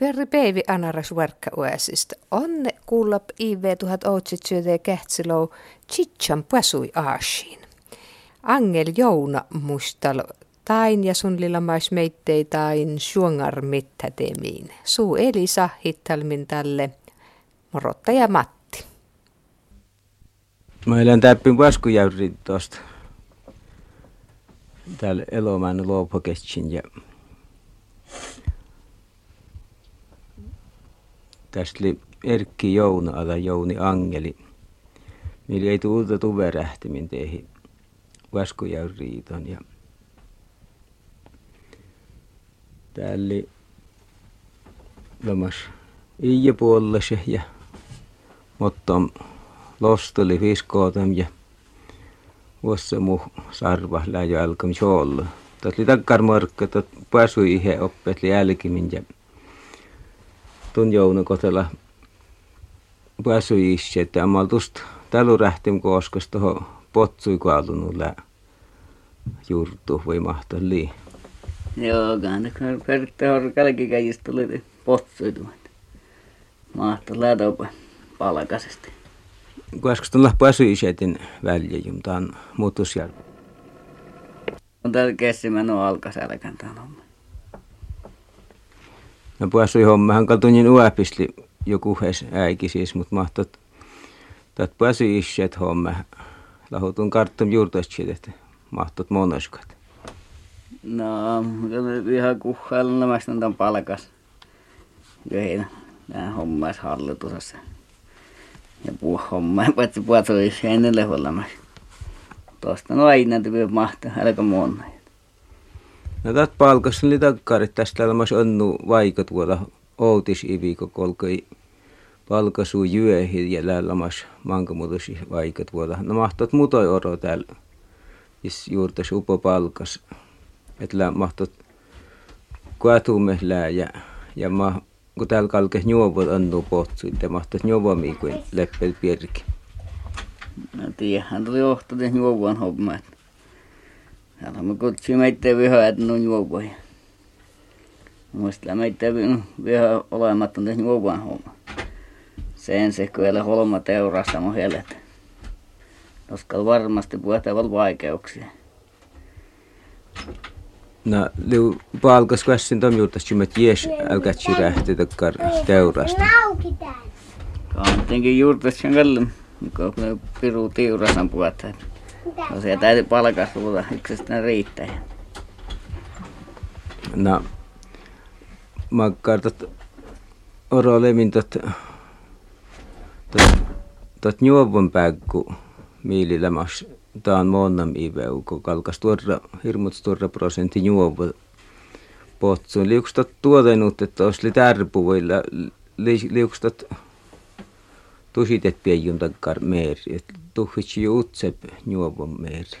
Perri Peivi anaras verkka uesista. Onne kuullap IV 1800 kähtsilou chichan pasui aasiin. Angel Jouna mustal tain ja sun mais meittei tain suongar mittätemiin. Suu Elisa hittalmin tälle morotta ja Matti. Mä elän täppin paskujäyrin tuosta. Täällä Elomaan luopoketsin ja tästä oli Erkki Jouna tai Jouni Angeli. Meillä ei tulta tuverähtimin teihin vaskujäyriiton ja täällä oli lomas Iija puolella ja mutta lostoli viskootam ja vuossa muu sarva läjö alkam. Tässä oli takkar markka, että pääsui ihe oppeet jälkimin ja tun jounu kotella pääsui isä, että ammal tust tälu rähtim koskas toho potsui kualunulla juurtu voi mahtaa lii. Joo, kannattaa pertte horkalki käjistä tuli potsui tuot. Mahtaa lätopa palkasesti. Kuinka tuolla pääsyi isätin väljä, tämä on muutusjärvi. On täällä kessimän on alkasälkän tämän homma. No pääsyi hommahan kaltunin uäpisli joku hes äiki siis, mutta mahtot Tätä pääsyi isät homma. Lahutun karttum juurtoista että mahtot monoskat. No, ihan kuhhailla nämä tämän palkas. Kyllä, nämä hommas hallitusessa ja puhua hommaa, paitsi olisi ennen lehollamas. Tuosta no aina työ mahtaa, älkää muonna. No tät palkas oli takkarit tästä olemas onnu vaikka tuolla outis iviiko kolkoi palkasuu jyöhi ja lällamas mankamutusi vaikka tuolla. No mahtot mutoi oro täällä. Is juurtas upo palkas. Että mahtot kuatumme ja, ja ma, kun täällä kalkes juovot annu pohtsu, että mahtaisi juovamia kuin leppel pierki. No tiedähän tuli ohtata juovuan homma. Täällä me kutsuin meitä vihaa, että ne on juovuja. Muistaa meitä vihaa olematta tehnyt juovuan homma. Sen se kyllä holma teurasta mun helet. Koska varmasti puhutaan vaikeuksia. No, liu palkas kassin tom juurtas jumet jes älkää rähti takkar teurasta. Kantenkin juurtas sen kallem, kun piru tiurasan puhuta. No se täytyy palkas tulla yksistään riittää. No, mä kartat oro lemin tot, tot, tot juovon päkku miililämas taan monnam iveu, kun kalkas tuoda hirmut tuoda prosentti juovu potsuun. Liukstat tuotenut, että olisi tärpu voi liukstat tusitet piejun takkar meeri, että tuhitsi utsep juovun meeri.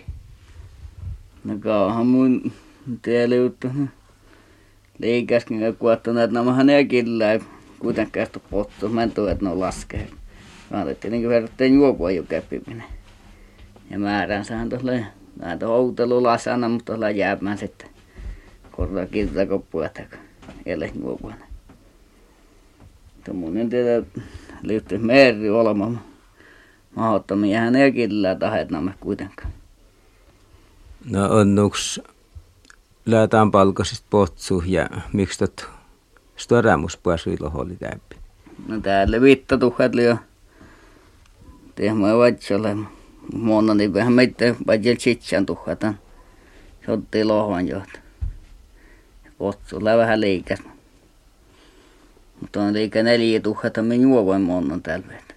No kauhan mun tieli juttu. Liikäskin kuottuna, että nämä hänen kyllä kuitenkaan pottu. Mä en tule, että ne laskee. Mä ajattelin, niin verrattain juopua jo käppiminen ja määränsä tuolla näitä outelulasana, mutta tuolla jäämään sitten korra kiltakoppua tai ele vuonna. Tuommoinen tietä liittyy meri olemaan mahdottomia hän ei kyllä tahet nämä kuitenkaan. No onnuks läätään palkasista potsu ja miksi tot storamus pääsuilla oli täppi? No täällä viitta tuhet jo. Vaikka olemaan monna niin vähän meitä vajel sitsän tuhatan. Se otti lohvan johto. Potsulla vähän liikas. Mutta on neljä tuhata me juovoin monnan täällä vetä.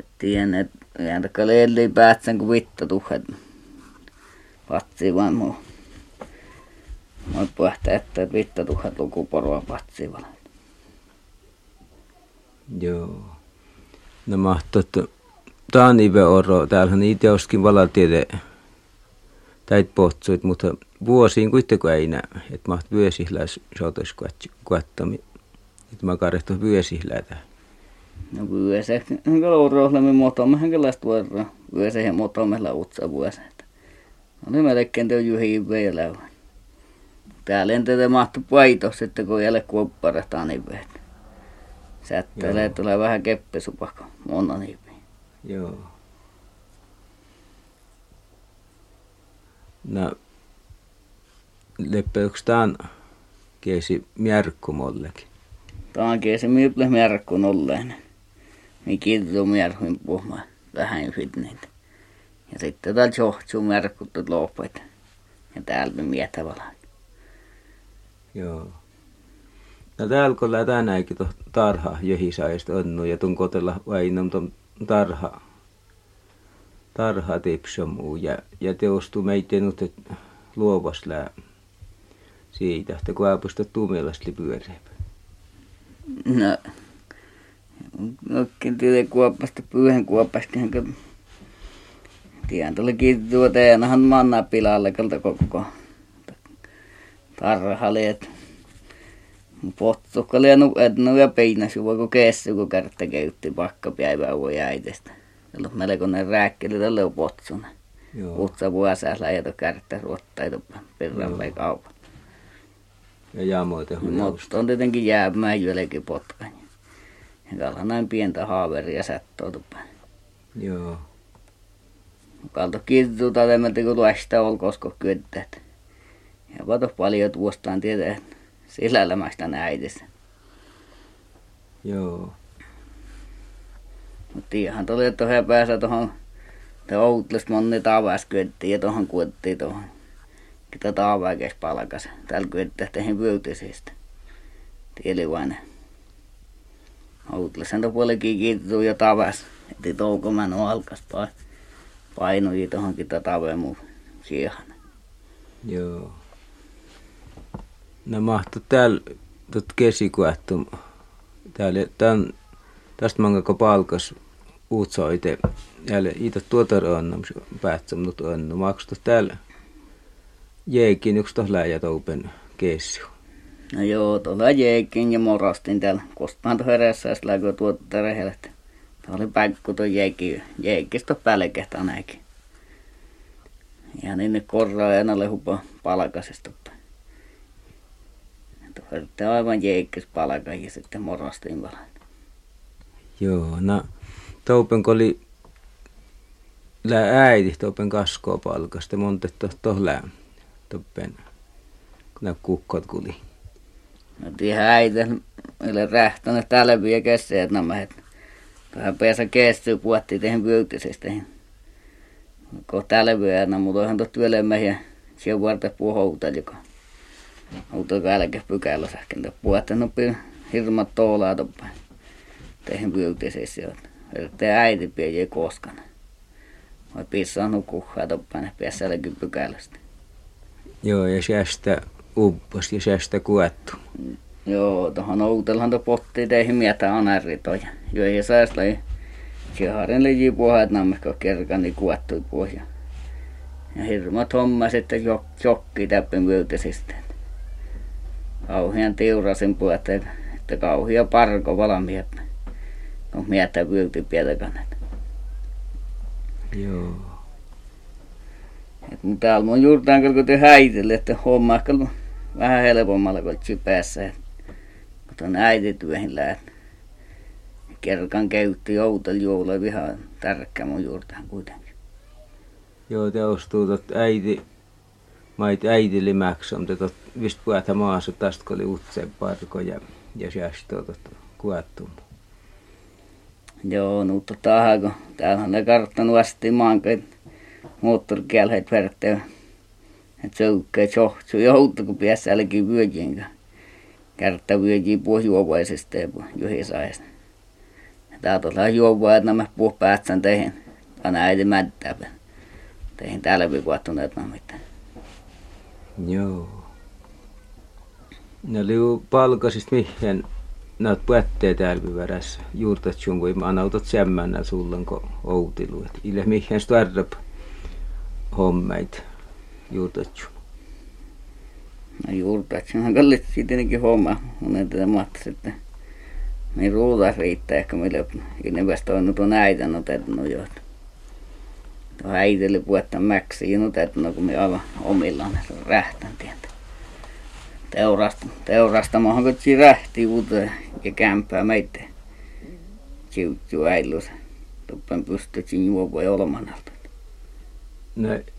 Et tiedän, että jääntäkö leelli päätsän kun vitta tuhat. Patsi vaan muu. Mä pohtaa, että vitta tuhat lukuporoa patsi vaan. Joo. No mahtot, taanive oro, täällähän itse olisikin valatiede täit pohtsuit, mutta vuosiin kuitenkaan ei näe, että maht vyösihläis saatais kuattami. Että mä karehto vyösihläitä. No vyösä, hänkä lourohlemme motomme, hänkä läst vuorra. Vyösä ja motomme lautsa vuosa. No niin mä tekkeen teo juhi vielä. täällä entä mahtu paito sitten, kun jälle kuopparataan niin vähän. Sättelee, tulee vähän keppesupakka, monna niin Joo. No, leppeykö tämän kiesi mjärkkumollekin? Tämä kiesi myyple mjärkkun olleen. Niin kirjoitu mjärkkuin puhumaan vähän niitä. Ja sitten täällä johtuu mjärkkuttu loppuit. Ja täällä me mietä valaa. Joo. No täällä kun tänäänkin tuohon tarha johisaista onnu ja tuon kotella vain tuon tarha, tarha tipsomuu ja, ja teostuu meitä nyt, luovas lää siitä, että kuapusta tumelasta pyöreäpä. No, nokin tiedä kuopasta pyyhän kuopasta, kun tiedän tuolla kiitettua teenahan manna pilalle kalta koko tarhaleet. Pottukka lienu etnu ja peinas juo kun kessu kun kärttä käytti pakka päivää voi äitestä. Ollut melkoinen rääkkeli tälle potsuna. Utsa vuosaa läjätä kärttä ruottaita perralle kaupan. Ja jaamoite Mutta on tietenkin jäämään jälki potkan. Ja kalla näin pientä haaveria sättöä tupaan. Joo. Kalto kiitettu talemmelta kun luesta olkosko kyöttäät. Ja vato paljon tuostaan tietää, sillä elämästä äitissä. Joo. Mutta ihan tuli, että he pääsä tuohon, että Outles monni taavas kyöttiin ja tuohon kuettiin tuohon. Kita taavaikäs palkas. Täällä kyöttää tehin pöytisistä. Tieli vain. Outles on puolekin kiitettu ja tavas. Että toukoman alkas painui tuohonkin tätä muu siihen. Joo. No mahtu täällä tot kesikuettu. Täällä tämän, tästä mangako palkas uutsoite. Jälleen itä tuota on päätsä, mutta on maksu täällä. Jeekin yksi tuossa läjät open kesi. No joo, tuolla jeekin ja morastin täällä. Kostaan tuohon herässä, jos läkö tuota reheltä. Tämä oli päikku tuo jeekin. Jeekistä pälkehtä näkin. Ja niin ne korraa enää hupa palkasesta Tuohon aivan jeikkis palaka ja sitten morastiin palan. Joo, no Toupen oli lää äiti Toupen kaskoa palkasta, monta toh lää Toupen, kun nämä kukkot kuli. No tiedä äiti, meillä rähtänyt talvia kesseet nämä, että tähän pesä kestyy puhuttiin tehen pyytisestä. Kun talvia, no mutta onhan tuot työlemään ja siellä vuorta puhouta, joka auto kälkä pykällä sähkäntä puhutte no hirmat toolaa toppa. Teihin pyytiseessä jo. Te äiti pieni koskana. Vai pissaan toppa ne piessäälläkin pykälästä. Joo, ja säästä uppos ja säästä kuettu. Joo, tuohon outelhan to potti teihin mietä anaritoja. Joo, ja säästä lai Keharen leji puhat nammekko kerkan niin kuettui pohja. Ja hirmat homma sitten jokki täppin myötäisistä kauhean teurasin puolta, että kauhia parko valmiit, kun miettää pyyti pielekanet. Joo. Et täällä mun juurtaan kun te häitelle, että homma vähän helpommalla kuin päässä. Kun on äitityöhin läht. Kerkan käytti joutel juolla ihan tärkeä mun juurtaan kuitenkin. Joo, te ostuu äiti mait äidille maksom, tätä vist puhuta maassa tästä kun oli utseen parko ja, ja sieltä tuota kuettu. Joo, mutta tähän kun täällähän ne karttanut asti maankai moottorikielheet vertteä. Että se ukkee johtuu joutu, kun päässä älkii vyökiin. Kärttä vyökiin juovaisesta ja juhisaista. Tää tuolla juovaa, että nämä puh päätsän teihin. Tänä äiti mättää. Teihin täällä kuvattuneet mitään. Joo. Ne oli palkasit mihin näet puettee täällä värässä. Juurtat sun voi anautat semmänä sullen ko outilu. Et ille mihin startup hommait juurtat sun. No juurtat sun kallit tietenkin homma. Monen tätä mattas, että niin ruudas riittää ehkä meille. Ilmeisesti on nyt on äitä no no joo tuo äitille puetta mäksiin, no että no kun me aivan omillaan rähtän tietä. teurasta, teurastamohan kun rähti uuteen ja kämpää meitä. Siuttu äilus. Tuppen pystytsin juopua olmanalta.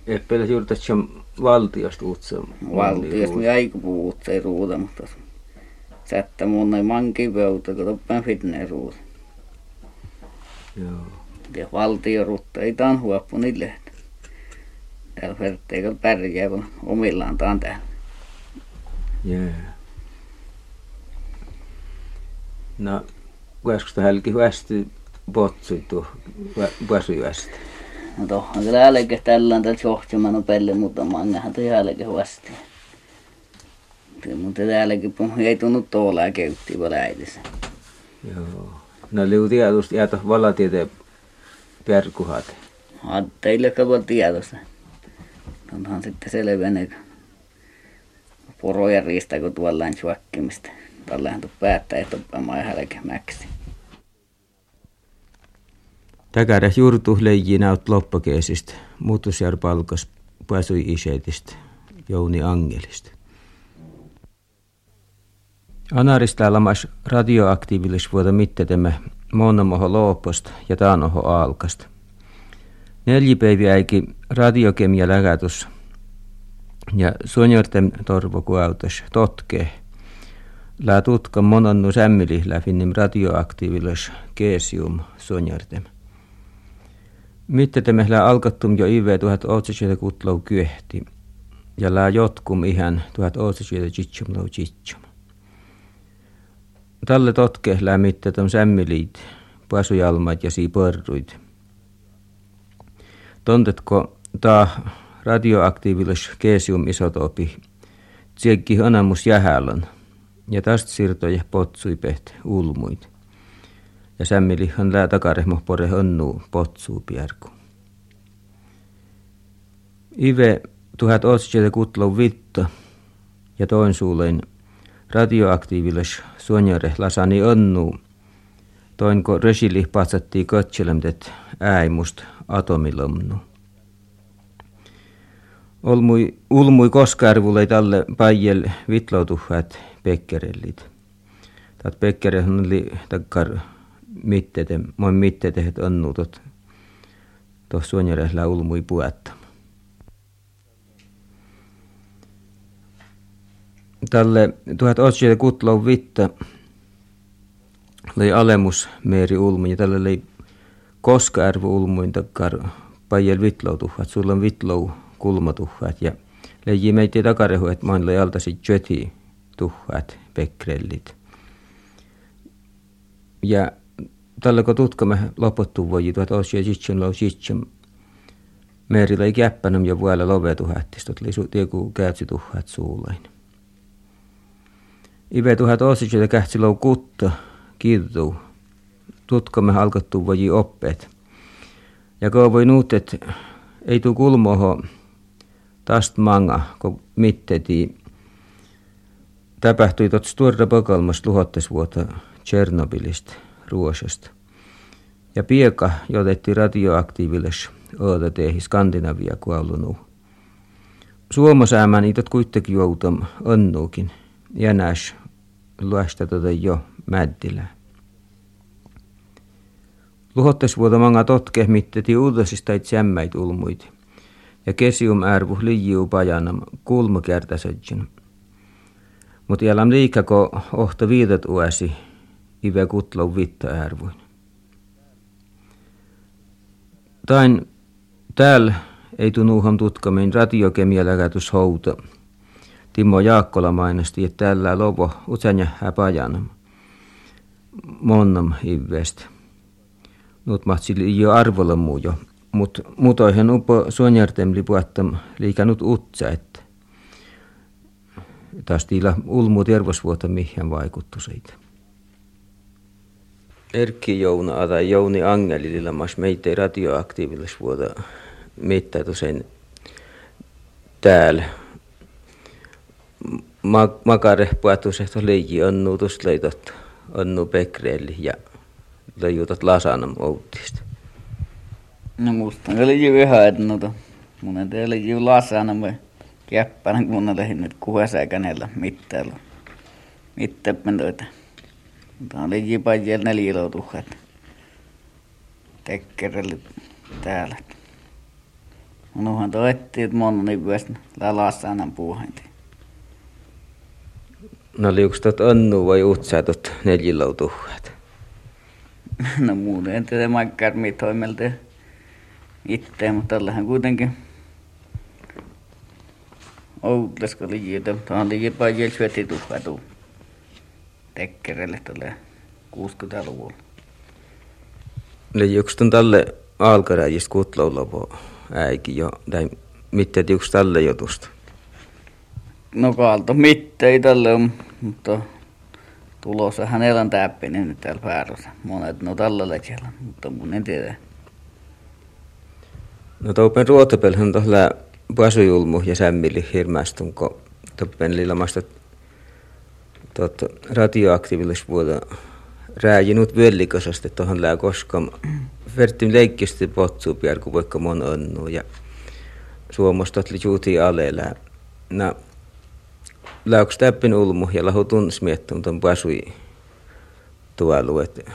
Ei pelä juuri tässä valtiosta uutsa. Valtiosta me ei puhuta ei ruuda, mutta sättä mun ei manki pöytä, kun tuppen fitne ruuda. Joo. Ja valtio ruutta ei taan huoppu niille. Täällä vertteikö pärjää, kun omillaan taan täällä. Yeah. No, kuinka hälki västi potsui tuo väsyvästi? No tohon kyllä jälkeen tällä on tällä johtamana pelle, mutta mangahan toi jälkeen vasti. Mutta täälläkin ei tunnu tuolla käytti vielä äitissä. Joo. No liu tiedosta jäätä valatieteen perkuhat. Teille voi tiedosta. Onhan sitten selvene poroja riistä, kun tuolla on suokkimista. Tällähän tuu päättää, että on hälkä mäksi. Täkärä juurtu leijii näyt loppakeesistä, muutusjär palkas pääsui isetistä, Jouni Angelista. Anarista lamas radioaktiivilis vuoda mittetemme monomoho looposta ja taanoho aalkasta. Neljipäiviäikin radiokemia läkätus ja sonjorten torvo kuautas totke. Lää tutka mononnu sämmili läfinnim radioaktiivilis keesium sonjortem. Mitte mehlää alkattum jo IV 1860 kyehti ja lää jotkum ihan 1860 Tälle totke lämmitte ton sämmiliit, pasujalmat ja siipörruit. Tontetko ta radioaktiivilis keesium isotopi, tsiekki anamus jähälön, ja tästä siirtoja potsui peht ulmuit. Ja sämmilihan lää takarehmo pore onnu potsuu pierku. Ive 1860 vitta ja toin suulein radioaktiivilis suonjare lasani onnu. Toinko resili patsattiin katselemtet äimust atomilomnu. Olmui, ulmui koskaarvulle tälle päijäl vitloutuhat pekkerellit. Tat pekkere oli takkar mittete, moi mittete het onnu tot, tot suonjaresla ulmui puetta. tälle 1860 vitta oli alemus Meeri Ulmi ja tälle oli Koskaärvu Ulmuin takkar pajel vitloutuhat, sulla on vitlou kulmatuhat ja leiji meitä takarehu, että main oli altasi jöti tuhat pekrellit. Ja tällä tutkamme 1860 lau sitsem Meerillä ei käppänum ja vuolla lovetuhattistot, oli tieku käytsi tuhat suulain. Ive tuhat ositse kähtsilou kutta, kiituu. Tutkamme halkattu voi oppeet. Ja kun voi nuut, että ei tuu kulmoho tast manga, kun mitteti. Tapahtui tot stuorda pakalmas luhottes Tchernobylistä, Ruosasta. Ja pieka jotetti radioaktiivilles oota tehi Skandinavia kuollunu. Suomosäämän itot kuitenkin joutam onnuukin jänäs luesta tota jo mäddillä. Luhottes vuoda manga totke mitteti uudesista it jämmäit ulmuit. Ja kesium ärvu liijiu pajanam kulma kertasedjin. Mut jälam liikako ohta viidat uäsi ive kutlau vitta ärvuin. Tain täällä ei tunuham tutkamin radiokemialäkätys houta – Timo Jaakkola mainosti, että tällä lovo utsanja häpajan monnam ivvestä. Nyt mahtsi jo arvolla muu jo, mut muutoihin upo suonjartem lipuattam liikannut utsa, että taas tiila ulmu tervosvuota mihin vaikuttu siitä. Erkki Jouna tai Jouni Angelilla mas meitä radioaktiivillis vuoda mitään täällä makare puhatuset leiji onnu tuosta leitot onnu pekreeli ja leijutat lasanam outista. No musta oli ju vähän etnota. Mun ei teillä ju lasanam vai Käppänä kunnalle nyt kuhasäkänellä mitään. Mitään Tämä oli jipajel neljäloutuhat. Tekkerelle täällä. Minuhan toettiin, että moni vuosi lalassa annan puuhainti. No liuks tot onnu vai utsaa tot neljäloutuhat? No muuten en tiedä makkar mitoimelta itse, mutta tällähän kuitenkin Outlesko liitä. Tämä on liipa jäl syötti tuhkatu tekkerelle tälle 60-luvulla. Eli juks tälle alkaräjistä kutloulopo äikin jo, tai mitä juks tälle jutusta? No kaalto mittei tälle on, mutta tulossa hänellä on täppinen nyt täällä päärossa. Monet no tällä leikellä, mutta mun en tiedä. No toupen ruotapelhän tuolla pasujulmu ja sämmili hirmästunko toppen lilamasta tot radioaktiivillisvuoda rääjinut völlikosasta tuohon lää koska vertin leikkisesti potsuu piarku vaikka mon onnu ja suomasta oli juuti alella. No, läuks täppin ulmu ja lahu tunnis miettinyt ton pasui tuolla, että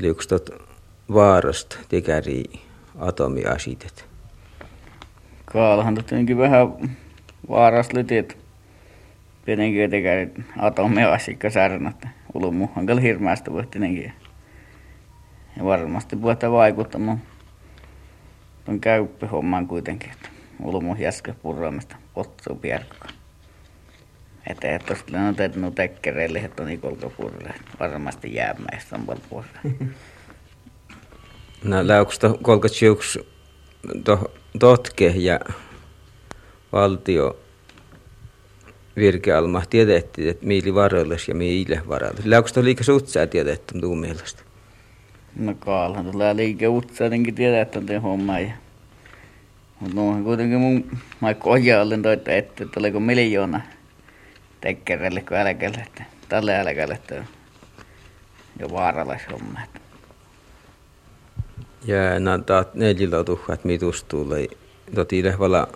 liuks tot vaarasta tekäri atomiasitet. Kaalahan tietenkin vähän vaarasta lytit. Tietenkin tekäri atomiasikka särnät. Ulumuhan kyllä hirmästä voi tietenkin. Ja varmasti puhuta vaikuttamaan tuon käyppihommaan kuitenkin. Että ulumu jäskä purraamista potsuu pierkkaan. Että et tosta on tehnyt tekkereille, että on ikolka purre. Varmasti jäämäistä on paljon purre. No läuksta kolkat siuks to, totke ja valtio virkealma tiedettiin, että miili varoilles ja miille varoilles. Läuksta to liikaa suutsaa tiedetty tuun mielestä? No kaalhan tulee liikaa utsaa jotenkin tiedä, että on te homma. Ja... Mutta no kuitenkin mun maikko ojalle toitte, että, että oliko miljoona tekkerelle kuin älkälle, että tälle älkälle, että jo vaaralais homma. Että. Ja no taat neljillä tuhkat mitustuu, lei toti lehvala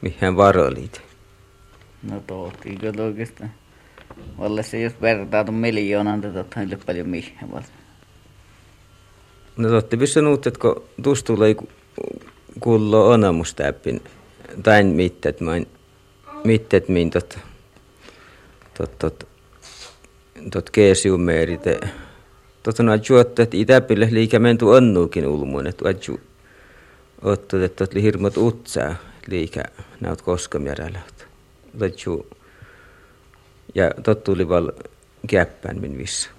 mihän varolit. No tohtii kyllä oikeastaan. Se jos vertaa tuon miljoonan, niin totta niille paljon mihin vaan. No totti pystynyt, että kun tustuu lei kullo onamustäppin, tai mittet, main, mittet min tot, tot, tot, tot keesiumeerite, tot on adjuottu, että itäpille liikä mentu onnuukin ulmuun, että adju, että tot hirmot utsaa liikä näyt koskamjärjellä. Adju, ja tot tuli val käppään min vissä.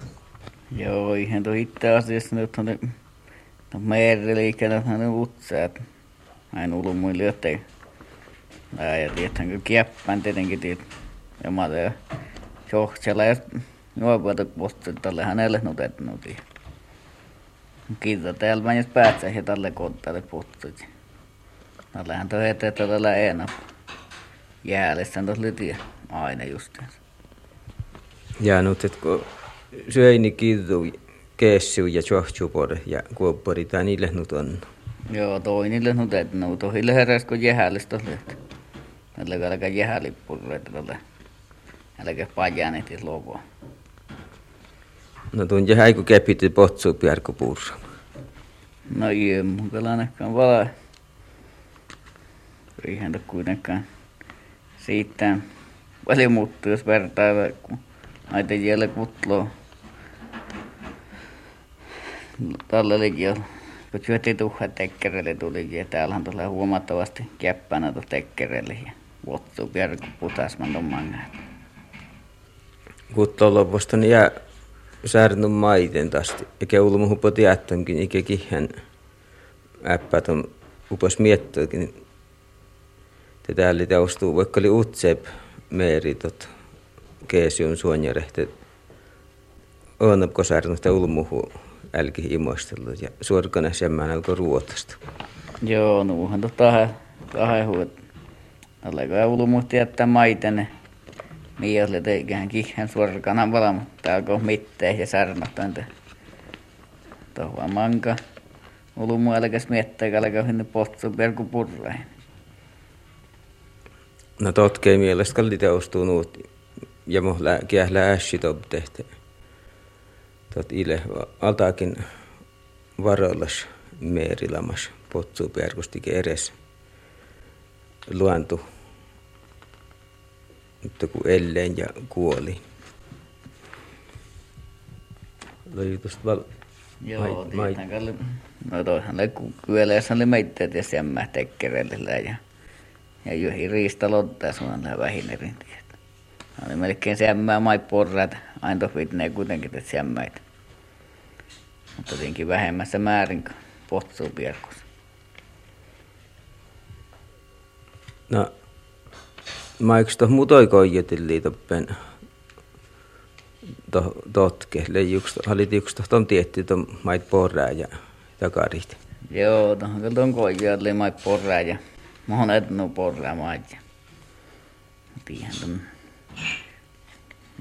Joo, ihan tuo itse asiassa nyt on ne no, meriliikenne on ne utsaa, että näin ulmuin lyötte. Ja tietenkin käppään tietenkin tiet. Ja mä tein johtsella ja juopuolta postin tälle hänelle nutetnut. Kiitos täällä mä jos päätsä ja tälle konttaille puhtut. Tällähän toi eteen tällä enää. Jäälessä tuossa lytiä aina justiinsa. Ja nyt, että kun syöini kiituu keessiu ja johtsupor ja kuoppori, tai niille nyt on. Joo, toinille nutetnut. No, tohille heräs kun jäällistä lyötä. Tällä älkä jäälippurreita tällä. Älkä pajanit logoa. No tuon jähä kun kepiti potsuu piarku puursa. No joo, mun kyllä ainakaan vala. Eihän to kuitenkaan siitä paljon muuttuu, jos vertaa, kun näitä jälle kutloo. Tällä olikin jo, kun syötti tuhha tekkerelle tulikin, ja täällähän tulee huomattavasti käppänä tuossa tekkerelle ja vuottuu piarku putasman ton mangaa. Kutlo lopusta niin jää särnun maiten tästä. Muuhun poti jättönkin, eikä kihän äppät on upos miettöäkin. Te täällä teostuu, vaikka oli utsep meeri tot keesiun suonjarehte. Onapko särnusta ulmuhu älki imoistellut ja suorkana semmään alkoi ruotasta. Joo, nuuhan tota kahden huot. Alkaa ulmuhti jättää maitenne. Miiolle teikähän kihän suorkana vala, mutta alkoi mitteen ja särnat entä. Tohua manka. Ulu muu älkäs miettiä, älkä hinne postun perku purrain. No totkei mielestä kalli teostunut ja mo kiählä ässi tehtä. Tot ile altakin varallas meerilamas potsuu perkustikin edes luontu. Mutta kun elleen ja kuoli. Lojutusta val... Joo, tietenkään. No toihan kyöleessä oli meitteet ja semmä tekkerellä ja ja johi riistalottaa suunnan vähinerin tietä. Oli melkein semmää mai porrat, aina ne kuitenkin että semmäitä. Mutta tietenkin vähemmässä määrin potsuu pierkossa. No, maiks toh mutoi koijetilli toppen to, totke, leijuks, halit yks tohton tietty ton mait porraa ja takarit. Joo, tohon kyllä ton koijat mait porraa ja monet no porraamaat ja tiedän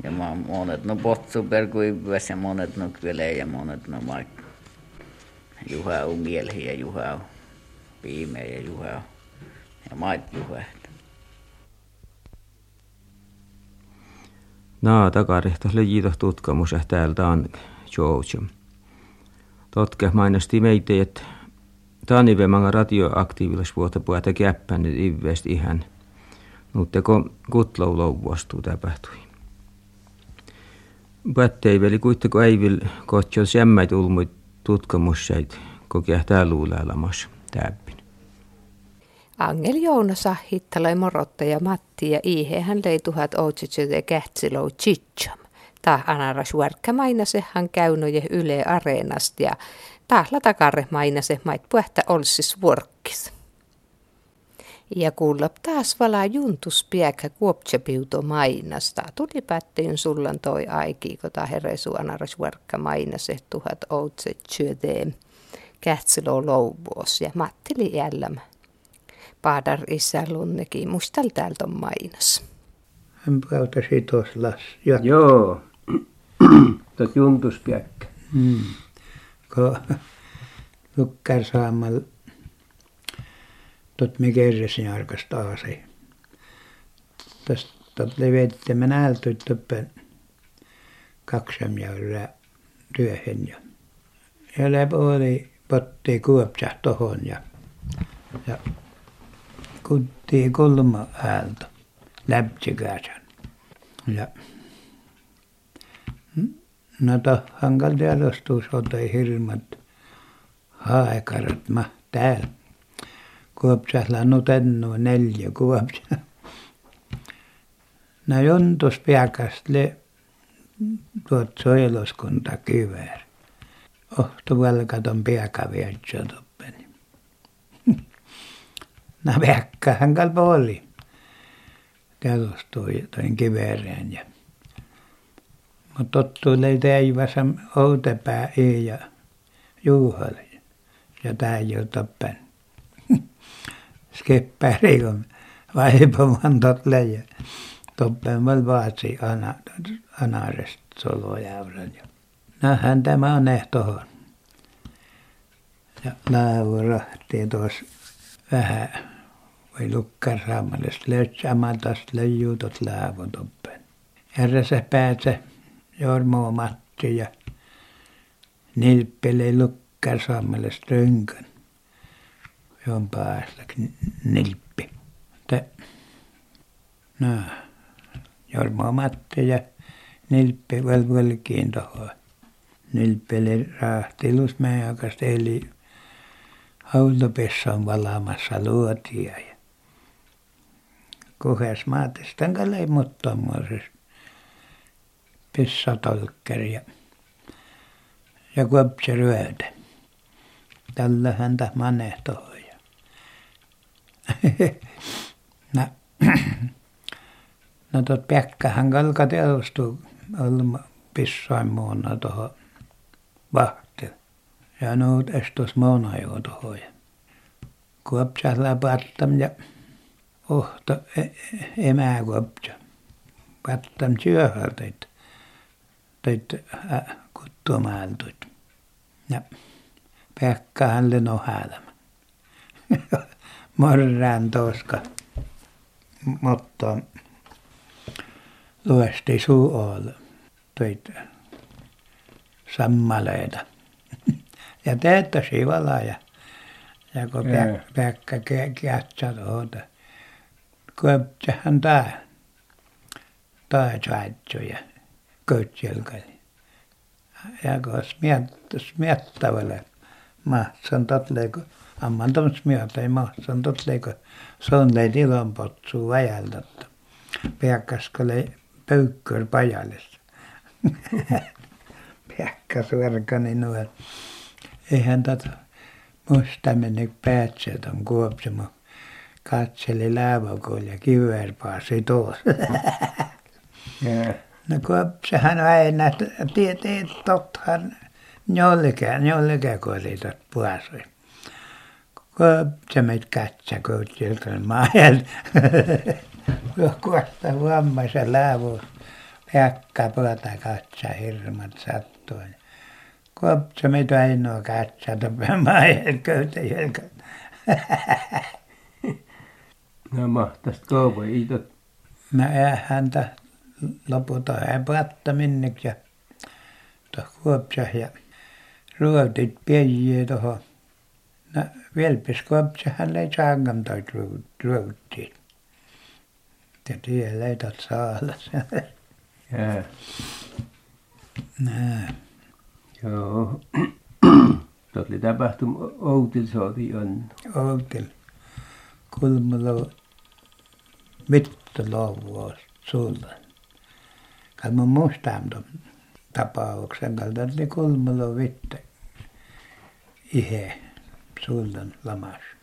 ja mä monet no potsu per kuivuas ja monet no kvelee ja monet no maik juha on mielhi ja juha on piime ja juha on ja mait juha Naa takarehtas lejito tutkamus ja täältä on Georgia. Totke mainosti meitä, että Tani manga radioaktiivilas vuotta puhuta käppän nyt ivest ihan. Mutta kun kutlau louvuastuu tapahtui. Pättei veli kuitenkin ei vil kohtio semmäit ulmuit tutkamusseit kokea tää luulailamas täppin. Angel Jouna sahittalai morotta ja Matti ja Ihe hän lei tuhat outsitsyte kähtsilou chicham. Tää anaras mainase käynoje Yle Areenast ja tahla takarre mainase mait puhta olsis vuorkkis. Ja kuulla taas valaa juntus piäkä kuoptsepiuto mainasta. Tuli pättiin sullan toi aiki, kun ta heresu anaras vuorkka mainase tuhat outse tsyöteen kähtsilö louvuos ja Mattili jällämä. Paadar isä lunneki, mustal täältä on mainas. Hän päytäsi tuossa Joo, tot juntus piäkkä. Mm kun lukkar saamal tot me kerresin arkasta aasi. Tästä tot levetti me näältä töppen kaksam ja ylä työhön ja ja läpi potti kuopsa tohon ja ja kutti kolma äältä läpsikäsän ja No tohon teadostus otoi hirmat haekarat ma täällä. Kuopsahla nutennu neljä kuopsa. No jontus piakastle tuot soiluskunta kyvär. Ohtu velkaton piakavietsä toppeni. No piakkahan kalpa oli. Teadostui toin kivereen ja mutta tottuilee teijässä outepää ei ja juuhalle. Ja tämä ei ole toppen. Skeppäri kun vaipaman totle ja toppen mal vaatsi ana, anarest solojauran. Nähän tämä on ehtohon. Ja laavurahti tuossa vähän voi lukkar saamallista löytsämätästä löijytot laavun toppen. Herra se päätse Jorma Matti ja Nilppele lukkar saamelle strönkön. Jon päästä nilppi. Te, no, Jorma Matti ja Nilppi velvelkiin tuohon. Nilppele rahtilus meidän kanssa eli autopessan valaamassa luotia ja kuhes maatestan kalei muttomuosesta pissatolkkeri ja ja kopseryötä. Tällä häntä manehtoi. no, no tot Pekkahan kalka teostui olma pissain muuna tuohon vahti. Ja nuut estos muuna jo tuohon. Kuopsalla pattam ja ohto e, emää kuopsa. Syöhältä teit kuttumaaldut. Ja Pekkahan le no häälämä. Morran toska. mutta luesti suolla töitä sammaleita ja teettäisi vala ja ja kun Jaa. Pekka kätsä tuota köpsähän tää tai saitsuja kõõtjelgai. Ja ko smettavale. Ma san tatleiko, amman tom smetai ma san tatleiko, son leid ilonpotsu väjäldatta. Peakkas kole pöykkör pajallis. Peakkas verkani nuel. Eihän tätä musta meni päätset on kuopsima. Katseli läävakolla ja kiverpaasi tuossa. yeah. No kuopsehan aina tietää tottahan jollekään jollekään koritat puasui kuopse meitä katsä koutsilta maajal kuosta vammaisen läävuus Pekka puolta katsa hirmat sattuin kuopse meitä ainoa katsata maajal köytäjälkä No mahtaisi kauan iitot. mä eihän häntä lopulta ei päättä minneksi ja tuossa kuopsassa ja ruotit pieniä tuohon. No vieläpäs kuopssahan ei saanut toit ruottia ja tie leitat saada Jaa. nää. Joo. Tuot oli tapahtunut Outil sooti on. oltiin kulmalla mittalovuus sulla kai mä muistan tuon tapauksen kalta oli kulmalla vitte ihe sullan lamas